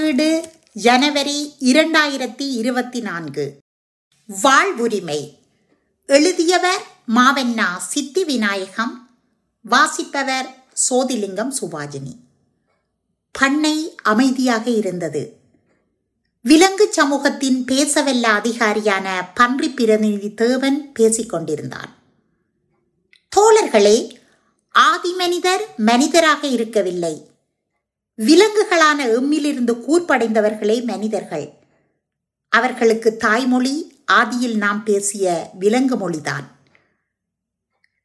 வீடு ஜனவரி இரண்டாயிரத்தி இருபத்தி நான்கு. வாழ்வுரிமை. எழுதியவர் மாவண்ணா சித்தி விநாயகம் வாசிப்பவர் சோதிலிங்கம் சுபாஜினி. பண்ணை அமைதியாக இருந்தது. விலங்கு சமூகத்தின் பேசவல்ல அதிகாரியான பன்றி பிரதிநிதி தேவன் பேசிக்கொண்டிருந்தான் தோழர்களே ஆதிமனிதர் மனிதராக இருக்கவில்லை. விலங்குகளான எம்மிலிருந்து கூர்ப்படைந்தவர்களே மனிதர்கள். அவர்களுக்கு தாய்மொழி ஆதியில் நாம் பேசிய விலங்கு மொழிதான்.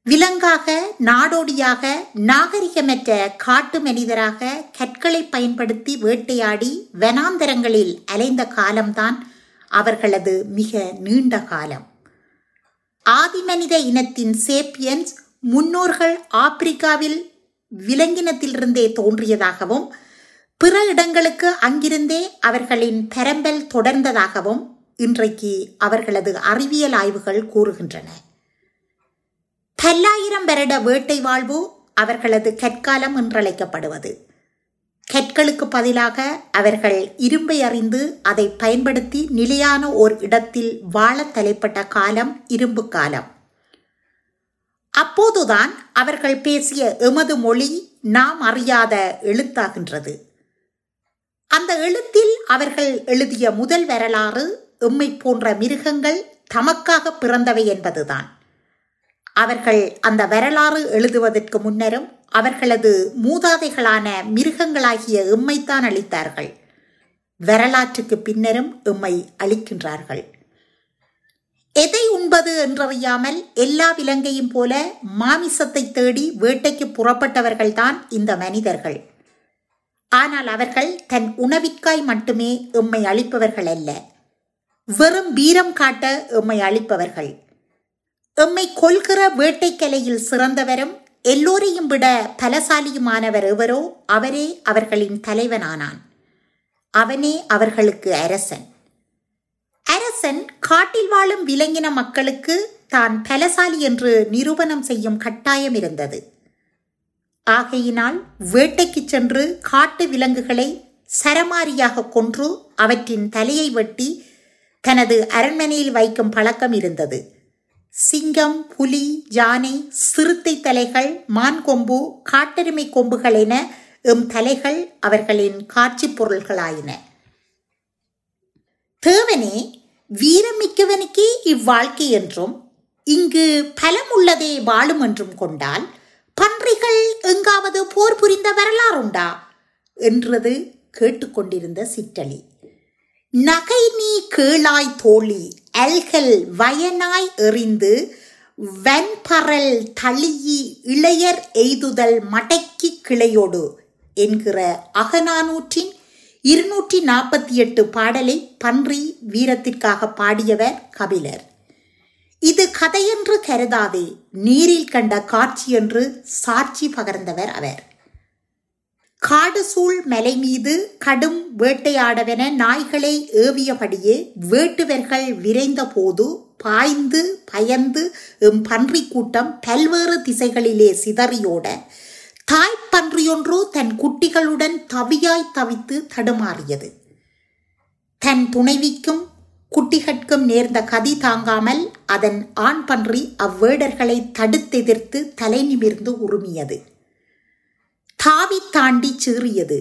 விலங்காக நாடோடியாக நாகரிகமற்ற காட்டு மனிதராக கற்களை பயன்படுத்தி வேட்டையாடி வனாந்தரங்களில் அலைந்த காலம்தான் அவர்களது மிக நீண்ட காலம். ஆதிமனித இனத்தின் சேப்பியன்ஸ் முன்னோர்கள் ஆப்பிரிக்காவில் விலங்கினத்திலிருந்தே தோன்றியதாகவும் பிற இடங்களுக்கு அங்கிருந்தே அவர்களின் பரம்பல் தொடர்ந்ததாகவும் இன்றைக்கு அவர்களது அறிவியல் ஆய்வுகள் கூறுகின்றன. பல்லாயிரம் வருட வேட்டை வாழ்வு அவர்களது கற்காலம் என்றழைக்கப்படுவது. கற்களுக்கு பதிலாக அவர்கள் இரும்பை அறிந்து அதை பயன்படுத்தி நிலையான ஓர் இடத்தில் வாழ தலைப்பட்ட காலம் இரும்பு காலம். அப்போதுதான் அவர்கள் பேசிய எமது மொழி நாம் அறியாத எழுத்தாகின்றது. அந்த எழுத்தில் அவர்கள் எழுதிய முதல் வரலாறு எம்மை போன்ற மிருகங்கள் தமக்காக பிறந்தவை என்பதுதான். அவர்கள் அந்த வரலாறு எழுதுவதற்கு முன்னரும் அவர்களது மூதாதைகளான மிருகங்களாகிய எம்மைத்தான் அளித்தார்கள். வரலாற்றுக்கு பின்னரும் எம்மை அளிக்கின்றார்கள். எதை உண்பது என்றறியாமல் எல்லா விலங்கையும் போல மாமிசத்தை தேடி வேட்டைக்கு புறப்பட்டவர்கள்தான் இந்த மனிதர்கள். ஆனால் அவர்கள் தன் உணவிற்காய் மட்டுமே எம்மை அளிப்பவர்கள் அல்ல. வெறும் வீரம் காட்ட எம்மை அளிப்பவர்கள். எம்மை கொள்கிற வேட்டைக்கலையில் சிறந்தவரும் எல்லோரையும் விட பலசாலியுமானவர் எவரோ அவரே அவர்களின் தலைவனானான். அவனே அவர்களுக்கு அரசன். அரசன் காட்டில் வாழும் விலங்கின மக்களுக்கு தான் பலசாலி என்று நிரூபணம் செய்யும் கட்டாயம் இருந்தது. ஆகையினால் வேட்டைக்கு சென்று காட்டு விலங்குகளை சரமாரியாக கொன்று அவற்றின் தலையை வெட்டி தனது அரண்மனையில் வைக்கும் பழக்கம் இருந்தது. சிங்கம் புலி யானை சிறுத்தை தலைகள் மான் கொம்பு காட்டெருமை கொம்புகள் என எம் தலைகள் அவர்களின் காட்சி பொருள்களாயின. தேவனே வீரமிக்கவனுக்கே இவ்வாழ்க்கை என்றும் இங்கு பலம் உள்ளதே வாழும் என்றும் கொண்டால் பன்றிகள் எங்காவது போர் புரிந்த வரலாறுண்டா? என்றது கேட்டுக்கொண்டிருந்த சிற்றலி. நகை நீ கேளாய் தோழி அல்கல் வயனாய் எறிந்து வன்பரல் தளியி இளையர் எய்துதல் மடக்கி கிளையோடு என்கிற அகநானூற்றின் இருநூற்றி நாற்பத்தி எட்டு பாடலை பன்றி வீரத்திற்காக பாடியவர் கபிலர். இது கதையென்று கருதாதே நீரில் கண்ட காட்சி என்று சாட்சி பகர்ந்தவர் அவர். காடு சூழ் மலை மீது கடும் வேட்டையாடவென நாய்களை ஏவியபடியே வேட்டுவர்கள் விரைந்த போது பாய்ந்து பயந்து எம் பன்றி கூட்டம் பல்வேறு திசைகளிலே சிதறியோட தாய்ப்பன்றியொன்று தன் குட்டிகளுடன் தவியாய் தவித்து தடுமாறியது. தன் துணைவிக்கும் குட்டிகட்கும் நேர்ந்த கதி தாங்காமல் அதன் ஆண் பன்றி அவ்வேடர்களை தடுத்தெதிர்த்து தலை நிமிர்ந்து உருமியது தாவி தாண்டி சீறியது.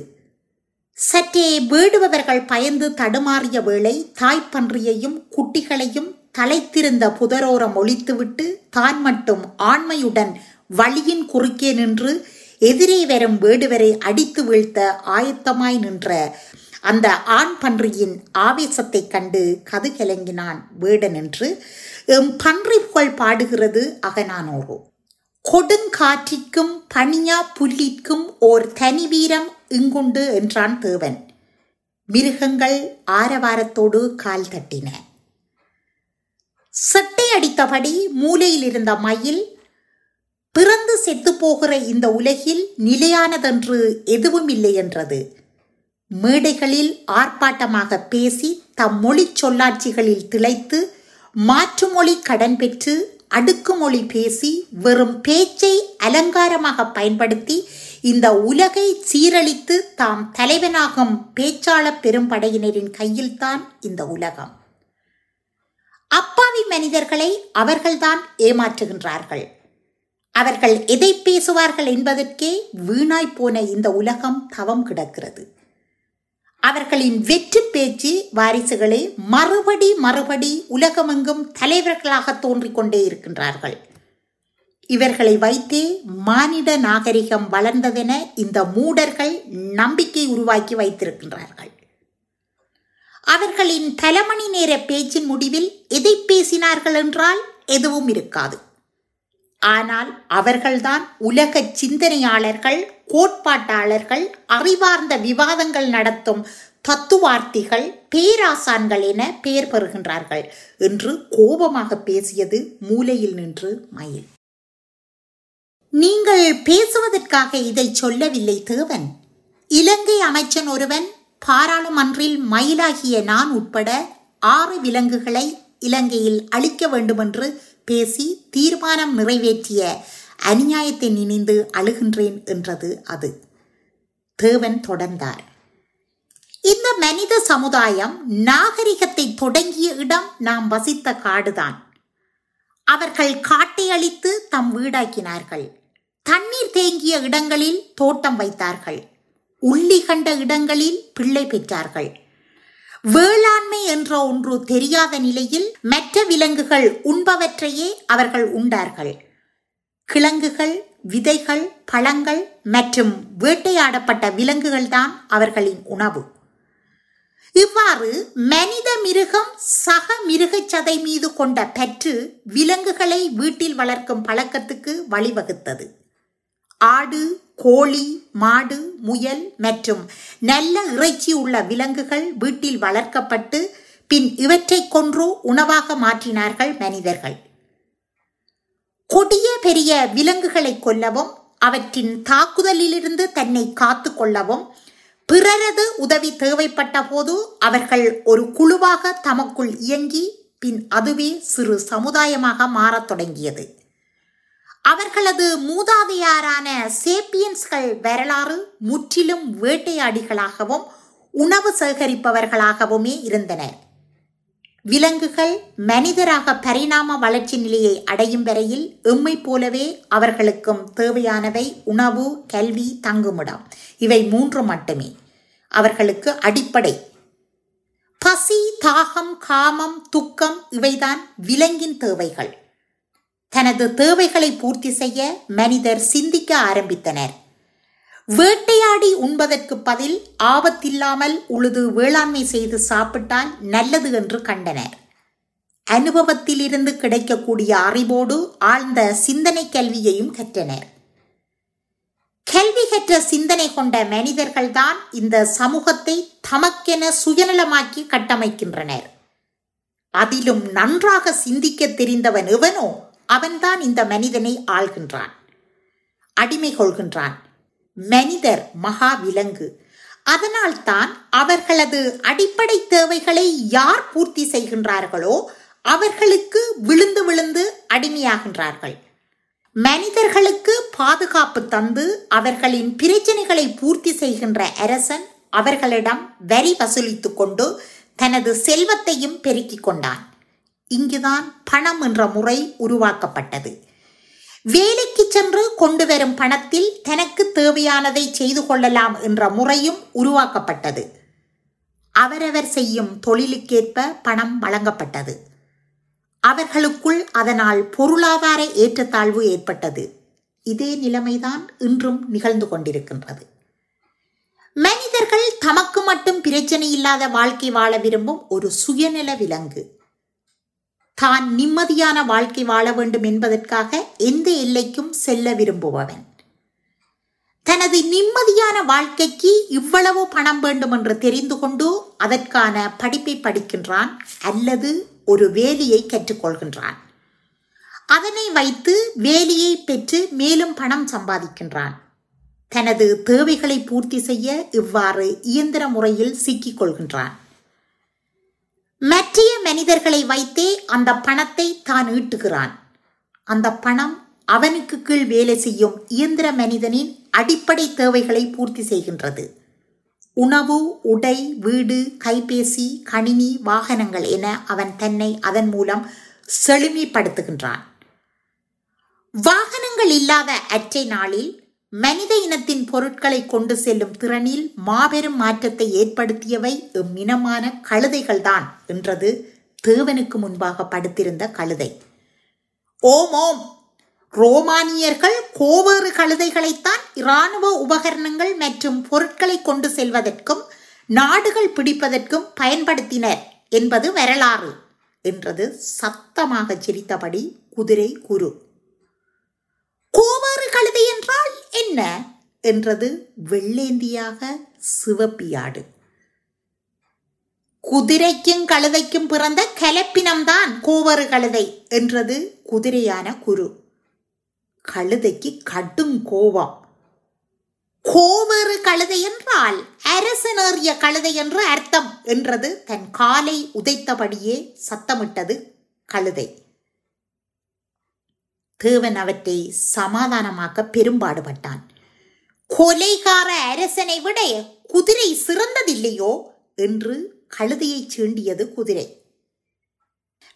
சற்றே வேடுபவர்கள் பயந்து தடுமாறிய வேளை தாய்ப்பன்றியையும் குட்டிகளையும் தலைத்திருந்த புதரோரம் ஒழித்துவிட்டு தான் மட்டும் ஆண்மையுடன் வழியின் குறுக்கே நின்று எதிரே வரும் வேடுவரை அடித்து வீழ்த்த ஆயத்தமாய் நின்ற அந்த ஆண் பன்றியின் ஆவேசத்தைக் கண்டு கது கலங்கினான் வேடன் என்று. எம் பன்றி புகழ் பாடுகிறது அகனானோரோ கொடுங்காற்றிற்கும் பனியா புல்லிற்கும் ஓர் தனி வீரம் இங்குண்டு என்றான் தேவன். மிருகங்கள் ஆரவாரத்தோடு கால் தட்டின. செட்டை அடித்தபடி மூலையில் இருந்த மயில் பிறந்து செத்து போகிற இந்த உலகில் நிலையானதென்று எதுவும் இல்லை என்றது. மேடைகளில் ஆர்ப்பாட்டமாக பேசி தம் மொழி சொல்லாட்சிகளில் திளைத்து மாற்று மொழி கடன் பெற்று அடுக்குமொழி பேசி வெறும் பேச்சை அலங்காரமாக பயன்படுத்தி இந்த உலகை சீரழித்து தாம் தலைவனாகும் பேச்சாளர் பெரும்படையினரின் கையில்தான் இந்த உலகம். அப்பாவி மனிதர்களை அவர்கள்தான் ஏமாற்றுகின்றார்கள். அவர்கள் எதை பேசுவார்கள் என்பதற்கே வீணாய் போன இந்த உலகம் தவம் கிடக்கிறது. அவர்களின் வெற்றி பேச்சு வாரிசுகளே மறுபடி மறுபடி உலகமெங்கும் தலைவர்களாக தோன்றிக் கொண்டே இருக்கின்றார்கள். இவர்களை வைத்தே மானிட நாகரிகம் வளர்ந்ததென இந்த மூடர்கள் நம்பிக்கை உருவாக்கி வைத்திருக்கின்றார்கள். அவர்களின் தலைமணி மணி நேர பேச்சின் முடிவில் எதை பேசினார்கள் என்றால் எதுவும் இருக்காது. ஆனால் அவர்கள்தான் உலக சிந்தனையாளர்கள் கோட்பாட்டாளர்கள் அறிவார்ந்த விவாதங்கள் நடத்தும் தத்துவார்த்திகள் பேராசான்கள் என பெயர் பெறுகின்றார்கள் என்று கோபமாக பேசியது மூலையில் நின்று மயில். நீங்கள் பேசுவதற்காக இதை சொல்லவில்லை தேவன். இலங்கை அமைச்சன் ஒருவன் பாராளுமன்றில் மயிலாகிய நான் உட்பட ஆறு விலங்குகளை இலங்கையில் அழிக்க வேண்டுமென்று பேசி தீர்மானம் நிறைவேற்றிய அநியாயத்தை நினைந்து அழுகின்றேன் என்றது அது. தேவன் தொடர்ந்தார். இந்த மனித சமுதாயம் நாகரிகத்தை தொடங்கிய இடம் நாம் வசித்த காடுதான். அவர்கள் காட்டை அழித்து தம் வீடாக்கினார்கள். தண்ணீர் தேங்கிய இடங்களில் தோட்டம் வைத்தார்கள். உள்ளி கண்ட இடங்களில் பிள்ளை பெற்றார்கள். வேளாண்மை என்ற ஒன்று தெரியாத நிலையில் மற்ற விலங்குகள் உண்பவற்றையே அவர்கள் உண்டார்கள். கிழங்குகள் விதைகள் பழங்கள் மற்றும் வேட்டையாடப்பட்ட விலங்குகள்தான் அவர்களின் உணவு. இவ்வாறு மனித மிருகம் சக மிருகச் சதை மீது கொண்ட பற்று விலங்குகளை வீட்டில் வளர்க்கும் பழக்கத்துக்கு வழிவகுத்தது. ஆடு கோழி மாடு முயல் மற்றும் நல்ல இறைச்சி உள்ள விலங்குகள் வீட்டில் வளர்க்கப்பட்டு பின் இவற்றை கொன்று உணவாக மாற்றினார்கள் மனிதர்கள். கொடிய பெரிய விலங்குகளை கொல்லவும் அவற்றின் தாக்குதலிலிருந்து தன்னை காத்து கொள்ளவும் பிறரது உதவி தேவைப்பட்ட போது அவர்கள் ஒரு குழுவாக தமக்குள் இயங்கி பின் அதுவே சிறு சமுதாயமாக மாறத் தொடங்கியது. அவர்களது மூதாதையாரான சேப்பியன்ஸ்கள் வரலாறு முற்றிலும் வேட்டையாடிகளாகவும் உணவு சேகரிப்பவர்களாகவுமே இருந்தனர். விலங்குகள் மனிதராக பரிணாம வளர்ச்சி நிலையை அடையும் வரையில் எம்மை போலவே அவர்களுக்கும் தேவையானவை உணவு கல்வி தங்குமிடம். இவை மூன்று மட்டுமே. அவர்களுக்கு அடிப்படை. பசி தாகம் காமம் துக்கம் இவைதான் விலங்கின் தேவைகள். தனது தேவைகளை பூர்த்தி செய்ய மனிதர் சிந்திக்க ஆரம்பித்தனர். வேட்டையாடி உண்பதற்கு பதில் ஆபத்தில்லாமல் உழுது வேளாண்மை செய்து சாப்பிட்டால் நல்லது என்று கண்டனர். அனுபவத்திலிருந்து கிடைக்கக்கூடிய அறிவோடு ஆழ்ந்த சிந்தனை கல்வியையும் கற்றனர். கல்வி கற்ற சிந்தனை கொண்ட மனிதர்கள்தான் இந்த சமூகத்தை தமக்கென சுயநலமாக்கி கட்டமைக்கின்றனர். அதிலும் நன்றாக சிந்திக்க தெரிந்தவன் எவனோ அவன்தான் இந்த மனிதனை ஆள்கின்றான் அடிமை கொள்கின்றான் மனிதர் மகா விலங்கு. அதனால்தான் அவர்களது அடிப்படை தேவைகளை யார் பூர்த்தி செய்கின்றார்களோ அவர்களுக்கு விழுந்து விழுந்து அடிமையாகின்றார்கள். மனிதர்களுக்கு பாதுகாப்பு தந்து அவர்களின் பிரச்சனைகளை பூர்த்தி செய்கின்ற அரசன் அவர்களிடம் வரி வசூலித்துக் கொண்டு தனது செல்வத்தையும் பெருக்கிக் கொண்டான். இங்குதான் பணம் என்ற முறை உருவாக்கப்பட்டது. வேலைக்கு சென்று கொண்டு வரும் பணத்தில் தனக்கு தேவையானதை செய்து கொள்ளலாம் என்ற முறையும் உருவாக்கப்பட்டது. அவரவர் செய்யும் தொழிலுக்கேற்ப பணம் வழங்கப்பட்டது. அவர்களுக்குள் அதனால் பொருளாதார ஏற்றத்தாழ்வு ஏற்பட்டது. இதே நிலைமைதான் இன்றும் நிகழ்ந்து கொண்டிருக்கின்றது. மனிதர்கள் தமக்கு மட்டும் பிரச்சனை இல்லாத வாழ்க்கை வாழ விரும்பும் ஒரு சுயநல விலங்கு. தான் நிம்மதியான வாழ்க்கை வாழ வேண்டும் என்பதற்காக எந்த எல்லைக்கும் செல்ல விரும்புபவன். தனது நிம்மதியான வாழ்க்கைக்கு இவ்வளவு பணம் வேண்டும் என்று தெரிந்து கொண்டு அதற்கான படிப்பை படிக்கின்றான் அல்லது ஒரு வேலையை கற்றுக்கொள்கின்றான். அதனை வைத்து வேலையை பெற்று மேலும் பணம் சம்பாதிக்கின்றான். தனது தேவைகளை பூர்த்தி செய்ய இவ்வாறு இயந்திர முறையில் சிக்கிக் கொள்கின்றான். மற்றைய மனிதர்களை வைத்தே அந்த பணத்தை தான் ஈட்டுகிறான். அந்த பணம் அவனுக்கு கீழ் வேலை செய்யும் இயந்திர மனிதனின் அடிப்படை தேவைகளை பூர்த்தி செய்கின்றது. உணவு உடை வீடு கைபேசி கணினி வாகனங்கள் என அவன் தன்னை அதன் மூலம் செழுமைப்படுத்துகின்றான். வாகனங்கள் இல்லாத அற்றை நாளில் மனித இனத்தின் பொருட்களை கொண்டு செல்லும் திறனில் மாபெரும் மாற்றத்தை ஏற்படுத்தியவை இம்மினமான கழுதைகள்தான் என்றது தேவனுக்கு முன்பாக படுத்திருந்த கழுதை. ஓம் ஓம்! ரோமானியர்கள் கோவேறு கழுதைகளைத்தான் இராணுவ உபகரணங்கள் மற்றும் பொருட்களை கொண்டு செல்வதற்கும் நாடுகள் பிடிப்பதற்கும் பயன்படுத்தினர் என்பது வரலாறு என்றது சத்தமாக சிரித்தபடி குதிரை குரு. கோவாறு கழுதை என்றால் என்ன? என்றது வெள்ளேந்தியாக சிவப்பியாடு குதிரைக்கும் கழுதைக்கும் பிறந்த கலப்பினம்தான் கோவறு கழுதை என்றது குதிரையான குரு. கழுதைக்கு கடும் கோபம் கோவறு கழுதை என்றால் அரசனேறிய கழுதை என்று அர்த்தம் என்றது தன் காலை உதைத்தபடியே சத்தமிட்டது கழுதை. தேவன் அவற்றை சமாதானமாக்க பெரும்பாடுபட்டான். கொலைகார அரசனை விட குதிரை சிறந்ததில்லையோ? என்று கழுதையை சீண்டியது குதிரை.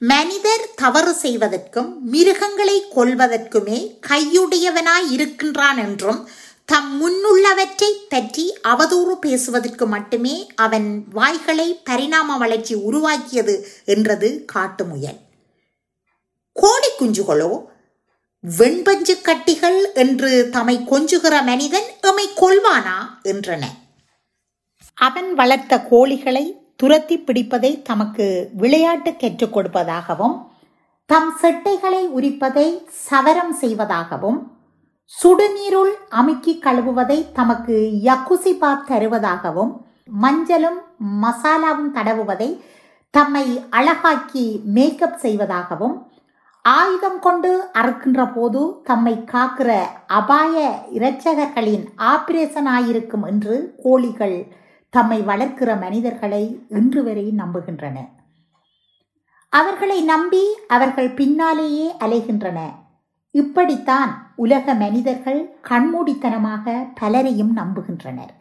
மனிதர் தவறு செய்வதற்கும் மிருகங்களை கொல்வதற்குமே கையுடையவனாய் இருக்கின்றான் என்றும் தம் முன்னுள்ளவற்றை பற்றி அவதூறு பேசுவதற்கு மட்டுமே அவன் வாய்களை பரிணாம வளர்ச்சி உருவாக்கியது என்றது காட்டு முயல். கோழி குஞ்சுகளோ வெண்பஞ்சு கட்டிகள் என்று தம்மை கொஞ்சுகிற மனிதன் எம்மை கொல்வானா என்றன. அவன் வளர்த்த கோழிகளை துரத்தி பிடிப்பதை தமக்கு விளையாட்டு கற்றுக் கொடுப்பதாகவும் தம் செட்டைகளை உரிப்பதை சவரம் செய்வதாகவும் சுடுநீருள் அமுக்கி கழுவுவதை தமக்கு யக்குசி பாத் தருவதாகவும் மஞ்சளும் மசாலாவும் தடவுவதை தம்மை அழகாக்கி மேக்கப் செய்வதாகவும் ஆயுதம் கொண்டு அறுக்கின்ற போது தம்மை காக்கிற அபாய இரட்சகர்களின் ஆபரேஷன் ஆயிருக்கும் என்று கோழிகள் தம்மை வளர்க்கிற மனிதர்களை இன்று வரை நம்புகின்றன. அவர்களை நம்பி அவர்கள் பின்னாலேயே அலைகின்றன. இப்படித்தான் உலக மனிதர்கள் கண்மூடித்தனமாக பலரையும் நம்புகின்றனர்.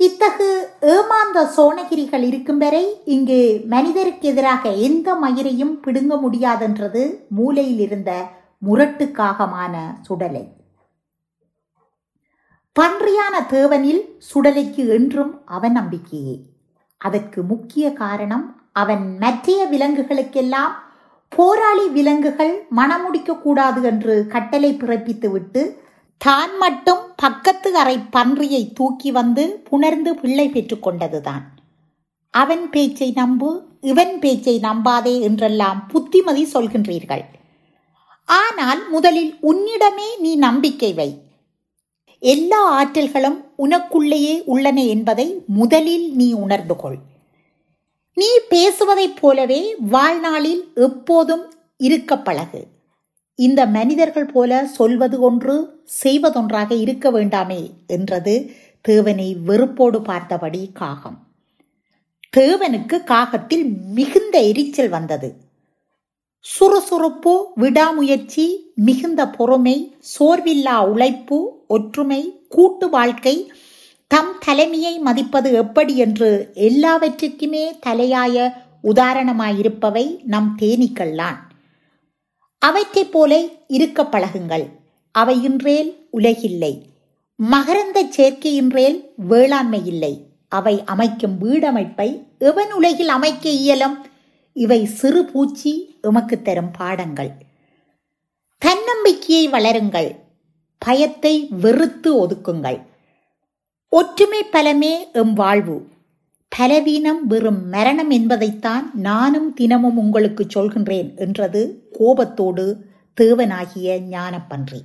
இத்தகு ஏமாந்த சோனகிரிகள் இருக்கும் வரை இங்கு மனிதருக்கு எதிராக எந்த மயிரையும் பிடுங்க முடியாதென்றது மூலையில் இருந்த முரட்டுக்காகமான சுடலை. பன்றியான தேவனில் சுடலைக்கு என்றும் அவன் நம்பிக்கையே அதற்கு முக்கிய காரணம் அவன் மற்றைய விலங்குகளுக்கெல்லாம் போராளி விலங்குகள் மணமுடிக்க கூடாது என்று கட்டளை பிறப்பித்து விட்டு தான் மட்டும் பக்கத்து அறை பன்றியை தூக்கி வந்து புணர்ந்து பிள்ளை பெற்றுக்கொண்டதுதான் அவன் பேச்சை நம்பு இவன் பேச்சை நம்பாதே என்றெல்லாம் புத்திமதி சொல்கின்றீர்கள். ஆனால் முதலில் உன்னிடமே நீ நம்பிக்கை வை. எல்லா ஆற்றல்களும் உனக்குள்ளேயே உள்ளன என்பதை முதலில் நீ உணர்ந்து கொள். நீ பேசுவதைப் போலவே வாழ்நாளில் எப்போதும் இருக்க பழகு இந்த மனிதர்கள் போல சொல்வது ஒன்று செய்வதொன்றாக இருக்க வேண்டாமே என்றது தேவனை வெறுப்போடு பார்த்தபடி காகம். தேவனுக்கு காகத்தில் மிகுந்த எரிச்சல் வந்தது. சுறுசுறுப்பு விடாமுயற்சி மிகுந்த பொறுமை சோர்வில்லா உழைப்பு ஒற்றுமை கூட்டு வாழ்க்கை தம் தலைமையை மதிப்பது எப்படி என்று எல்லாவற்றுக்குமே தலையாய உதாரணமாயிருப்பவை நம் தேனீக்கள்தான் அவற்றைப் போல இருக்க பழகுங்கள். அவை இன்றேல் உலகில்லை. மகரந்த சேர்க்கையின்றேல் வேளாண்மை இல்லை. அவை அமைக்கும் வீடமைப்பை எவன் உலகில் அமைக்க இயலும்? இவை சிறு பூச்சி எமக்கு தரும் பாடங்கள். தன்னம்பிக்கையை வளருங்கள். பயத்தை வெறுத்து ஒதுக்குங்கள். ஒற்றுமை பலமே எம் வாழ்வு. பலவீனம் வெறும் மரணம் என்பதைத்தான் நானும் தினமும் உங்களுக்கு சொல்கின்றேன் என்றது கோபத்தோடு தேவனாகிய ஞானப்பன்றி.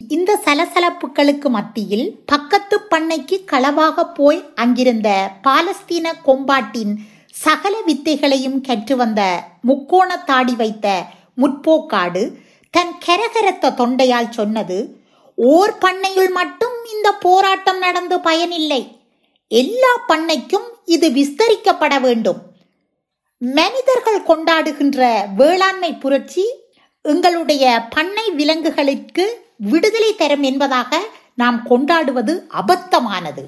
இந்த சலசலப்புகளுக்கு மத்தியில் பக்கத்து பண்ணைக்கு களவாக போய் அங்கிருந்த பாலஸ்தீன கொம்பாட்டின் சகல வித்தைகளையும் கற்று வந்த முக்கோண தாடி வைத்த முற்போக்காடு தன் கரகரத்த தொண்டையால் சொன்னது ஓர் பண்ணையில் மட்டும் இந்த போராட்டம் நடந்து பயனில்லை. எல்லா பண்ணைக்கும் இது விஸ்தரிக்கப்பட வேண்டும். மனிதர்கள் கொண்டாடுகின்ற வேளாண்மை புரட்சி எங்களுடைய பண்ணை விலங்குகளுக்கு விடுதலை தரும் என்பதாக நாம் கொண்டாடுவது அபத்தமானது.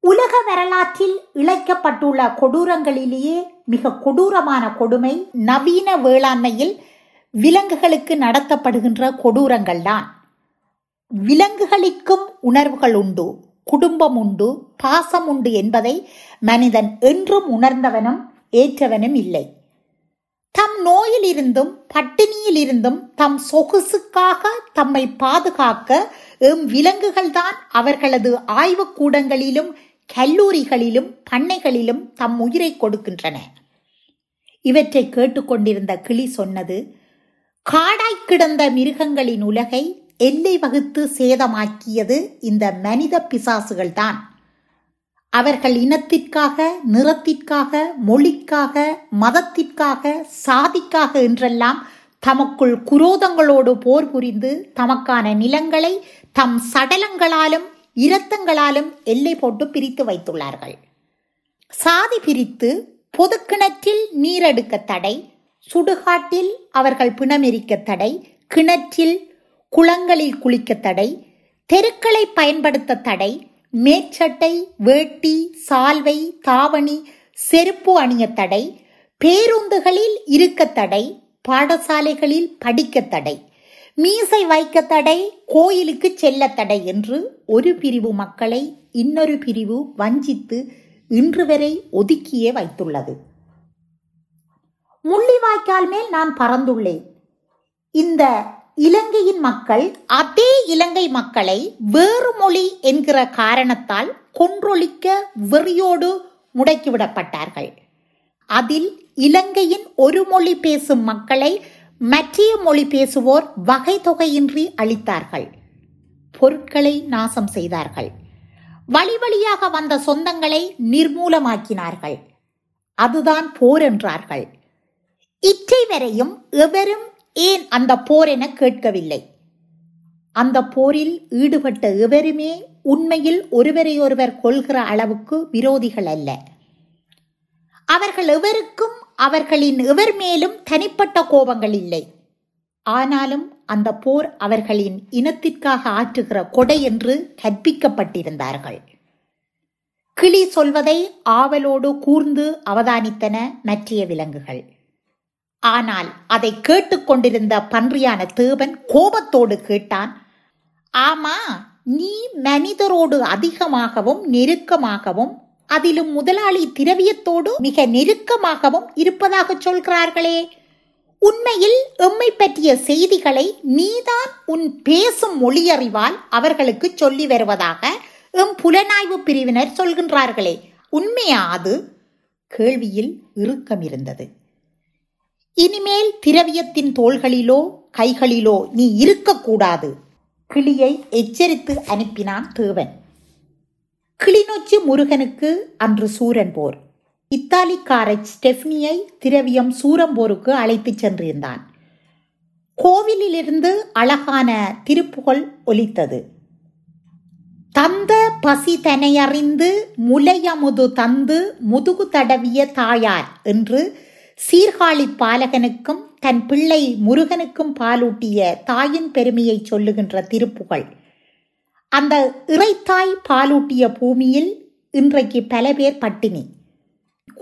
உலக வரலாற்றில் இழைக்கப்பட்டுள்ள கொடூரங்களிலேயே மிக கொடூரமான கொடுமை நவீன வேளாண்மையில் விலங்குகளுக்கு நடத்தப்படுகின்ற கொடூரங்கள்தான். விலங்குகளுக்கும் உணர்வுகள் உண்டு குடும்பம் உண்டு பாசம் உண்டு என்பதை மனிதன் என்றும் உணர்ந்தவனும் ஏற்றவனும் இல்லை. தம் நோயிலிருந்தும் பட்டினியிலிருந்தும் தம் சொகுசுக்காக தம்மை பாதுகாக்க எம் விலங்குகள்தான் அவர்களது ஆய்வுக்கூடங்களிலும் கல்லூரிகளிலும் பண்ணைகளிலும் தம் உயிரை கொடுக்கின்றன. இவற்றை கேட்டுக்கொண்டிருந்த கிளி சொன்னது காடாய் கிடந்த மிருகங்களின் உலகை எல்லை வகுத்து சேதமாக்கியது இந்த மனித பிசாசுகள்தான். அவர்கள் இனத்திற்காக நிறத்திற்காக மொழிக்காக மதத்திற்காக சாதிக்காக என்றெல்லாம் தமக்குள் குரோதங்களோடு போர் புரிந்து தமக்கான நிலங்களை தம் சடலங்களாலும் இரத்தங்களாலும் எல்லை போட்டு பிரித்து வைத்துள்ளார்கள். சாதி பிரித்து பொதுக்கிணற்றில் நீரெடுக்க தடை சுடுகாட்டில் அவர்கள் பிணமெரிக்க தடை கிணற்றில் குளங்களில் குளிக்க தடை தெருக்களை பயன்படுத்த தடை மேற்சட்டை வேட்டி சால்வை தாவணி செருப்பு அணிய தடை பேருந்துகளில் இருக்க தடை பாடசாலைகளில் படிக்க தடை மீசை வைக்க தடை கோயிலுக்கு செல்ல தடை என்று ஒரு பிரிவு மக்களை இன்னொரு பிரிவு வஞ்சித்து இன்று வரை ஒதுக்கியே வைத்துள்ளது. முள்ளிவாய்க்கால் மேல் நான் பறந்துள்ளேன். இந்த இலங்கையின் மக்கள் அதே இலங்கை மக்களை வேறு மொழி என்கிற காரணத்தால் கொன்றொழிக்க வெறியோடு முடக்கிவிடப்பட்டார்கள். அதில் இலங்கையின் ஒரு மொழி பேசும் மக்களை மற்றைய மொழி பேசுவோர் வகை தொகையின்றி அளித்தார்கள் பொருட்களை நாசம் செய்தார்கள். வழி வழியாக வந்த சொந்தங்களை நிர்மூலமாக்கினார்கள். அதுதான் போர் என்றார்கள். இற்றை வரையும் எவரும் ஏன் அந்த போர் என கேட்கவில்லை? அந்த போரில் ஈடுபட்ட எவருமே உண்மையில் ஒருவரையொருவர் கொள்கிற அளவுக்கு விரோதிகள் அல்ல. அவர்கள் எவருக்கும் அவர்களின் எவர் மேலும் தனிப்பட்ட கோபங்கள் இல்லை. ஆனாலும் அந்த போர் அவர்களின் இனத்திற்காக ஆற்றுகிற கொடை என்று கற்பிக்கப்பட்டிருந்தார்கள். கிளி சொல்வதை ஆவலோடு கூர்ந்து அவதானித்தன மற்றைய விலங்குகள். ஆனால் அதை கேட்டுக்கொண்டிருந்த பன்றியான தேவன் கோபத்தோடு கேட்டான் ஆமா நீ மனிதரோடு அதிகமாகவும் நெருக்கமாகவும் அதிலும் முதலாளி திரவியத்தோடு மிக நெருக்கமாகவும் இருப்பதாக சொல்கிறார்களே. உண்மையில் எம்மை பற்றிய செய்திகளை நீதான் உன் பேசும் மொழியறிவால் அவர்களுக்கு சொல்லி வருவதாக எம் புலனாய்வு பிரிவினர் சொல்கின்றார்களே. உண்மையா அது? கேள்வியில் இறுக்கம் இருந்தது இனிமேல் திரவியத்தின் தோள்களிலோ கைகளிலோ நீ இருக்கக்கூடாது. கிளியை எச்சரித்து அனுப்பினான் தேவன். கிளிநொச்சி முருகனுக்கு அன்று சூரன் போர். இத்தாலிக்காரை ஸ்டெஃப்னியை திரவியம் சூரம்போருக்கு அழைத்துச் சென்றிருந்தான். கோவிலிலிருந்து அழகான திருப்புகழ் ஒலித்தது. தந்த பசி தனையறிந்து முலையமுது தந்து முதுகு தடவிய தாயார் என்று சீர்காழி பாலகனுக்கும் தன் பிள்ளை முருகனுக்கும் பாலூட்டிய தாயின் பெருமையை சொல்லுகின்ற திருப்புகழ். அந்த இறைத்தாய் பாலூட்டிய பூமியில் இன்றைக்கு பல பேர் பட்டினி.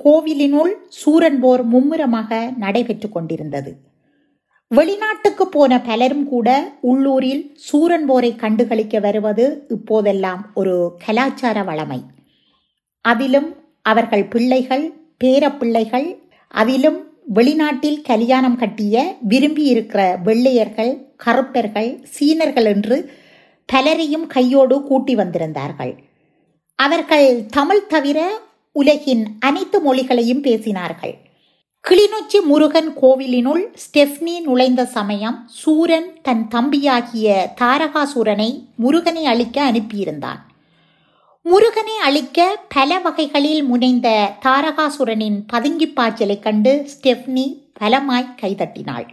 கோவிலினுள் சூரன் போர் மும்முரமாக நடைபெற்று கொண்டிருந்தது. வெளிநாட்டுக்கு போன பலரும் கூட உள்ளூரில் சூரன் போரை கண்டுகளிக்க வருவது இப்போதெல்லாம் ஒரு கலாச்சார வளமை. அதிலும் அவர்கள் பிள்ளைகள் பேரப்பிள்ளைகள் அதிலும் வெளிநாட்டில் கல்யாணம் கட்டிய விரும்பி இருக்கிற வெள்ளையர்கள் கருப்பர்கள் சீனர்கள் என்று பலரையும் கையோடு கூட்டி வந்திருந்தார்கள். அவர்கள் தமிழ் தவிர உலகின் அனைத்து மொழிகளையும் பேசினார்கள். கிளிநொச்சி முருகன் கோவிலினுள் ஸ்டெஃப்னி நுழைந்த சமயம் சூரன் தன் தம்பியாகிய தாரகாசூரனை முருகனை அழிக்க அனுப்பியிருந்தான். முருகனை அழிக்க பல வகைகளில் முனைந்த தாரகாசுரனின் பதுங்கி பாய்ச்சலை கண்டு ஸ்டெஃப்னி பலமாய் கைதட்டினாள்.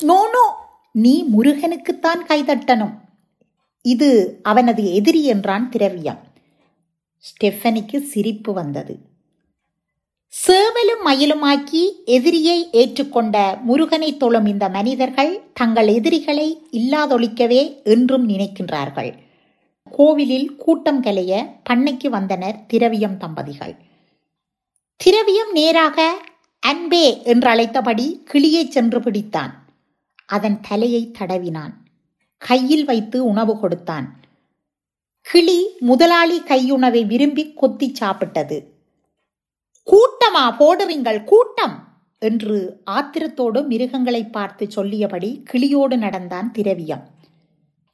நோனோ நீ முருகனுக்குத்தான் கைதட்டணும். இது அவனது எதிரி என்றான் திரவியம். ஸ்டெஃபனிக்கு சிரிப்பு வந்தது. சேவலும் மயிலுமாக்கி எதிரியை ஏற்றுக்கொண்ட முருகனை தொழும் இந்த மனிதர்கள் தங்கள் எதிரிகளை இல்லாதொழிக்கவே என்றும் நினைக்கின்றார்கள். கோவிலில் கூட்டம் கலைய பண்ணைக்கு வந்தனர் திரவியம் தம்பதிகள். திரவியம் நேராக அன்பே என்று அழைத்தபடி கிளியை சென்று பிடித்தான். அதன் தலையை தடவினான். கையில் வைத்து உணவு கொடுத்தான். கிளி முதலாளி கையுணவை விரும்பி கொத்தி சாப்பிட்டது. கூட்டமா போடுறீங்கள் கூட்டம் என்று ஆத்திரத்தோடு மிருகங்களை பார்த்து சொல்லியபடி கிளியோடு நடந்தான் திரவியம்.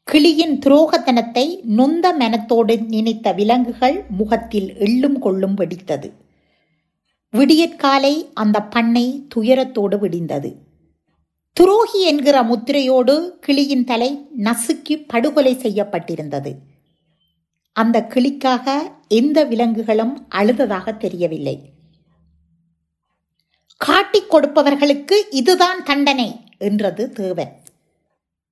கிளியின் துரோகத்தனத்தை நொந்த மனத்தோடு நினைத்த விலங்குகள் முகத்தில் எள்ளும் கொள்ளும் வெடித்தது. விடியற்காலை அந்த பண்ணை துயரத்தோடு விடிந்தது. துரோகி என்கிற முத்திரையோடு கிளியின் தலை நசுக்கி படுகொலை செய்யப்பட்டிருந்தது. அந்த கிளிக்காக எந்த விலங்குகளும் அழுததாக தெரியவில்லை. காட்டிக் கொடுப்பவர்களுக்கு இதுதான் தண்டனை என்றது தேவன்.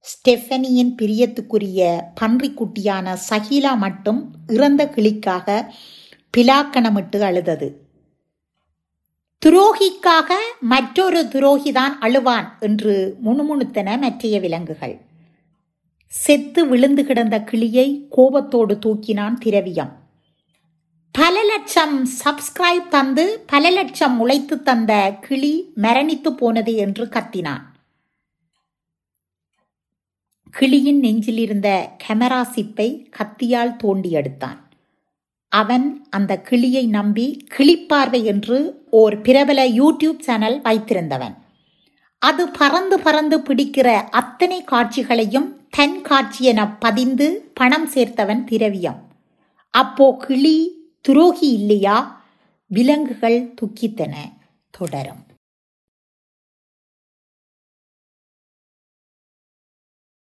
ஸ்டெஃபனியின் பிரியத்துக்குரிய பன்றிக்குட்டியான சகிலா மட்டும் இறந்த கிளிக்காக பிலாக்கணமிட்டு அழுதது. துரோகிக்காக மற்றொரு துரோகிதான் அழுவான் என்று முணுமுணுத்தன மற்றைய விலங்குகள். செத்து விழுந்து கிடந்த கிளியை கோபத்தோடு தூக்கினான் திரவியம். பல லட்சம் சப்ஸ்கிரைப் தந்து பல லட்சம் உழைத்து தந்த கிளி மரணித்து போனது என்று கத்தினான். கிளியின் நெஞ்சிலிருந்த கெமரா சிப்பை கத்தியால் தோண்டி எடுத்தான். அவன் அந்த கிளியை நம்பி கிளிப்பார்வை என்று ஓர் பிரபல யூடியூப் சேனல் வைத்திருந்தவன். அது பறந்து பறந்து பிடிக்கிற அத்தனை காட்சிகளையும் தன் காட்சி என பதிந்து பணம் சேர்த்தவன் திரவியம். அப்போ கிளி துரோகி இல்லையா? விலங்குகள் துக்கித்தன. தொடரும்.